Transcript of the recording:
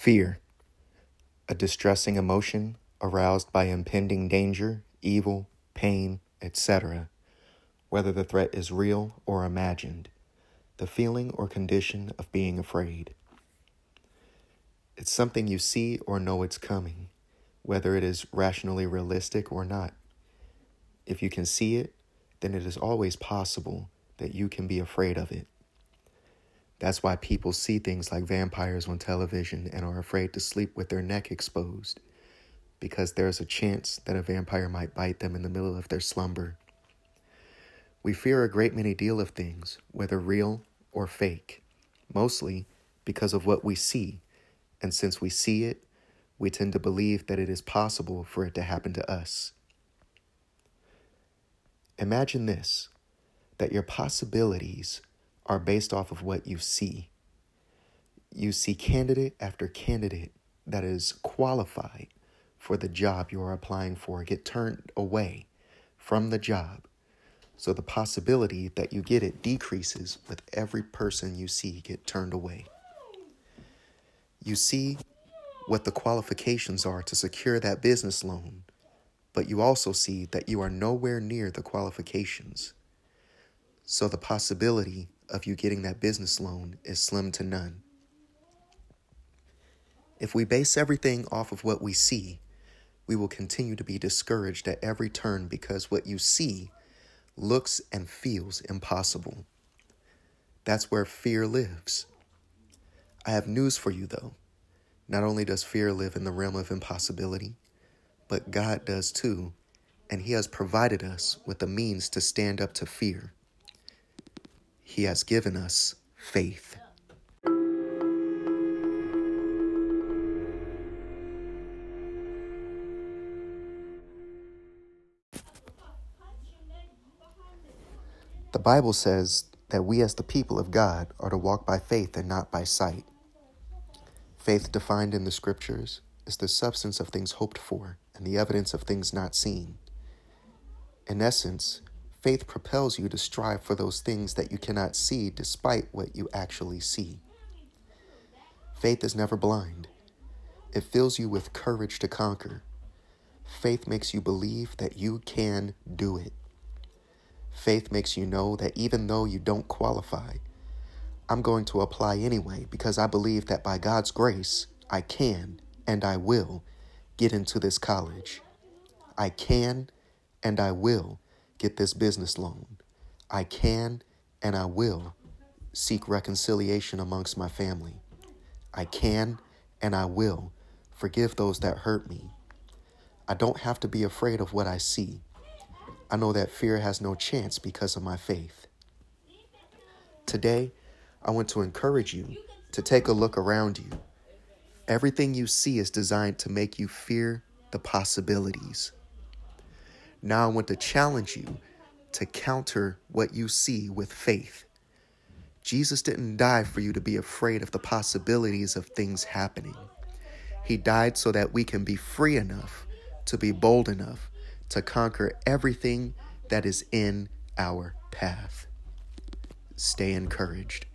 Fear, a distressing emotion aroused by impending danger, evil, pain, etc., whether the threat is real or imagined, the feeling or condition of being afraid. It's something you see or know it's coming, whether it is rationally realistic or not. If you can see it, then it is always possible that you can be afraid of it. That's why people see things like vampires on television and are afraid to sleep with their neck exposed, because there's a chance that a vampire might bite them in the middle of their slumber. We fear a great many deal of things, whether real or fake, mostly because of what we see, and since we see it, we tend to believe that it is possible for it to happen to us. Imagine this that your possibilities are based off of what you see. You see candidate after candidate that is qualified for the job you are applying for get turned away from the job. So the possibility that you get it decreases with every person you see get turned away. You see what the qualifications are to secure that business loan, but you also see that you are nowhere near the qualifications. So the possibility of you getting that business loan is slim to none. If we base everything off of what we see, we will continue to be discouraged at every turn because what you see looks and feels impossible. That's where fear lives. I have news for you, though. Not only does fear live in the realm of impossibility, but God does too, and He has provided us with the means to stand up to fear. He has given us faith. The Bible says that we, as the people of God, are to walk by faith and not by sight. Faith, defined in the scriptures, is the substance of things hoped for and the evidence of things not seen. In essence, Faith propels you to strive for those things that you cannot see despite what you actually see. Faith is never blind. It fills you with courage to conquer. Faith makes you believe that you can do it. Faith makes you know that even though you don't qualify, I'm going to apply anyway because I believe that by God's grace, I can and I will get into this college. I can and I will get this business loan. I can and I will seek reconciliation amongst my family. I can and I will forgive those that hurt me. I don't have to be afraid of what I see. I know that fear has no chance because of my faith. Today, I want to encourage you to take a look around you. Everything you see is designed to make you fear the possibilities. Now I want to challenge you to counter what you see with faith. Jesus didn't die for you to be afraid of the possibilities of things happening. He died so that we can be free enough to be bold enough to conquer everything that is in our path. Stay encouraged.